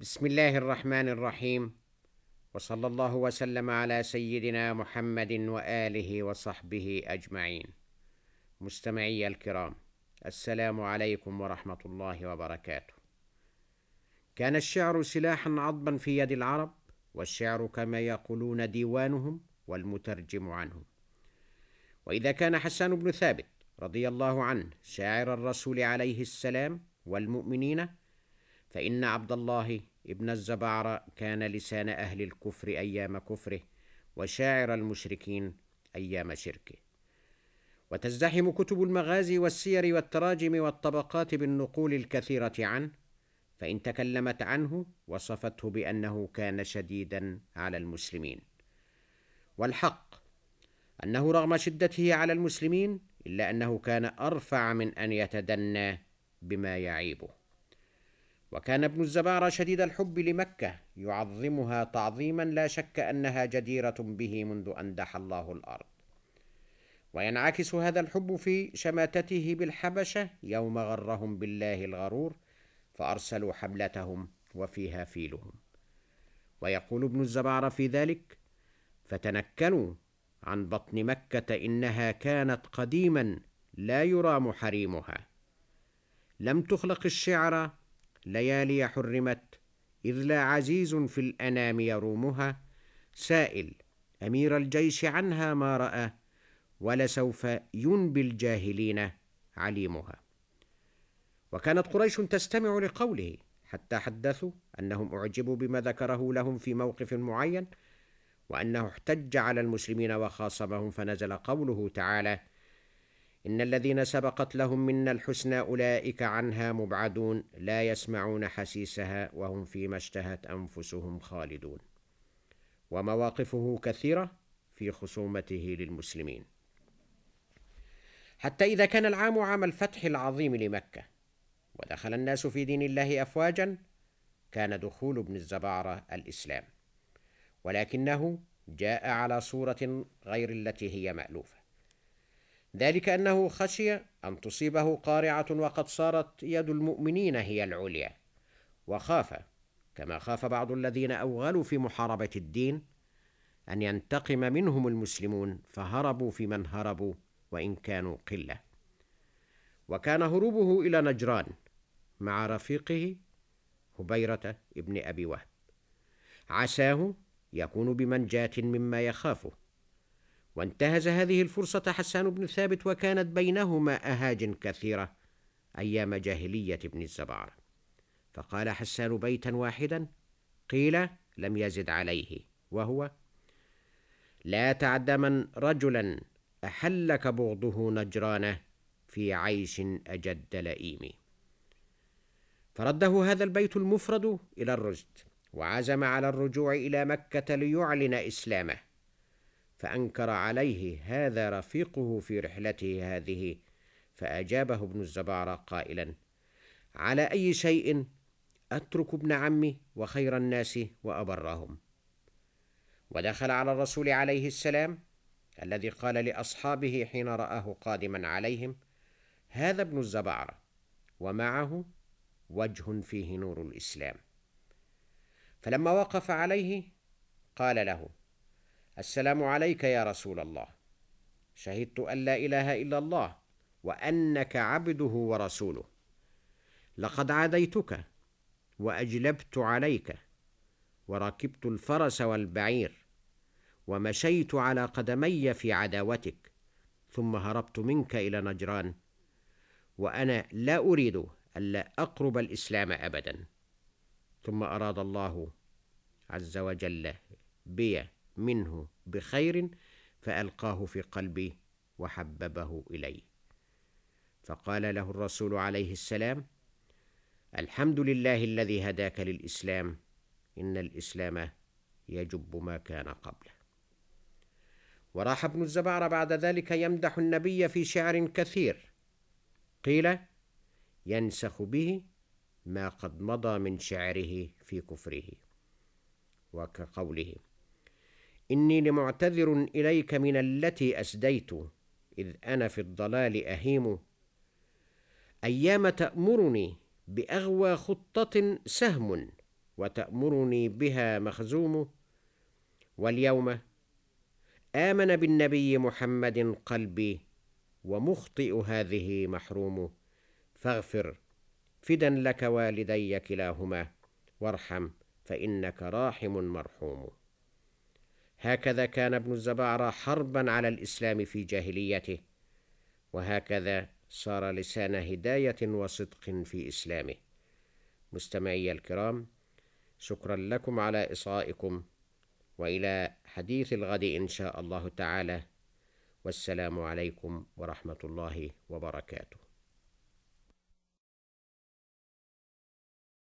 بسم الله الرحمن الرحيم وصلى الله وسلم على سيدنا محمد واله وصحبه اجمعين مستمعي الكرام السلام عليكم ورحمه الله وبركاته كان الشعر سلاحا عضبا في يد العرب والشعر كما يقولون ديوانهم والمترجم عنهم واذا كان حسان بن ثابت رضي الله عنه شاعر الرسول عليه السلام والمؤمنين فإن عبد الله ابن الزبعر كان لسان أهل الكفر أيام كفره وشاعر المشركين أيام شركه. وتزدحم كتب المغازي والسير والتراجم والطبقات بالنقول الكثيرة عنه فإن تكلمت عنه وصفته بأنه كان شديدا على المسلمين. والحق أنه رغم شدته على المسلمين إلا أنه كان أرفع من أن يتدنى بما يعيبه. وكان ابن الزبارة شديد الحب لمكة يعظمها تعظيما لا شك أنها جديرة به منذ أن دحى الله الأرض. وينعكس هذا الحب في شماتته بالحبشة يوم غرهم بالله الغرور فأرسلوا حملتهم وفيها فيلهم. ويقول ابن الزبارة في ذلك فتنكلوا عن بطن مكة إنها كانت قديما لا يرام حريمها. لم تخلق الشعر ليالي حرمت إذ لا عزيز في الأنام يرومها. سائل أمير الجيش عنها ما رأى ولسوف ينبي الجاهلين عليمها. وكانت قريش تستمع لقوله حتى حدثوا أنهم أعجبوا بما ذكره لهم في موقف معين وأنه احتج على المسلمين وخاصمهم فنزل قوله تعالى إن الذين سبقت لهم منا الحسنى أولئك عنها مبعدون لا يسمعون حسيسها وهم فيما اشتهت أنفسهم خالدون. ومواقفه كثيرة في خصومته للمسلمين. حتى إذا كان العام عام الفتح العظيم لمكة ودخل الناس في دين الله أفواجا كان دخول ابن الزبارة الإسلام. ولكنه جاء على صورة غير التي هي مألوفة. ذلك أنه خشي أن تصيبه قارعة وقد صارت يد المؤمنين هي العليا. وخاف كما خاف بعض الذين أوغلوا في محاربة الدين أن ينتقم منهم المسلمون فهربوا في من هربوا وإن كانوا قلة. وكان هروبه إلى نجران مع رفيقه هبيرة ابن أبي وهب. عساه يكون بمنجاة مما يخافه. وانتهز هذه الفرصة حسان بن ثابت وكانت بينهما أهاج كثيرة أيام جاهلية ابن الزبار. فقال حسان بيتا واحدا قيل لم يزد عليه وهو لا تعدمن رجلا أحلك بغضه نجرانه في عيش أجد لئيم. فرده هذا البيت المفرد إلى الرشد وعزم على الرجوع إلى مكة ليعلن إسلامه. فأنكر عليه هذا رفيقه في رحلته هذه فأجابه ابن الزبارة قائلا على أي شيء؟ أترك ابن عمي وخير الناس وأبرهم. ودخل على الرسول عليه السلام الذي قال لأصحابه حين رآه قادما عليهم هذا ابن الزبعرة ومعه وجه فيه نور الإسلام. فلما وقف عليه قال له السلام عليك يا رسول الله. شهدت أن لا إله إلا الله وأنك عبده ورسوله. لقد عاديتك وأجلبت عليك وركبت الفرس والبعير ومشيت على قدمي في عداوتك ثم هربت منك إلى نجران وأنا لا أريد الا أقرب الإسلام ابدا. ثم أراد الله عز وجل بي منه بخير فألقاه في قلبي وحببه الي فقال له الرسول عليه السلام الحمد لله الذي هداك للإسلام إن الإسلام يجب ما كان قبله. وراح ابن الزبار بعد ذلك يمدح النبي في شعر كثير. قيل ينسخ به ما قد مضى من شعره في كفره وكقوله. إني لمعتذر إليك من التي أسديت إذ أنا في الضلال أهيم. أيام تأمرني بأغوى خطة سهم وتأمرني بها مخزوم. واليوم آمن بالنبي محمد قلبي ومخطئ هذه محروم. فاغفر فدا لك والدي كلاهما وارحم فإنك راحم مرحوم. هكذا كان ابن الزبارة حربا على الإسلام في جاهليته وهكذا صار لسان هداية وصدق في إسلامه. مستمعي الكرام شكرا لكم على إصغائكم وإلى حديث الغد إن شاء الله تعالى. والسلام عليكم ورحمة الله وبركاته.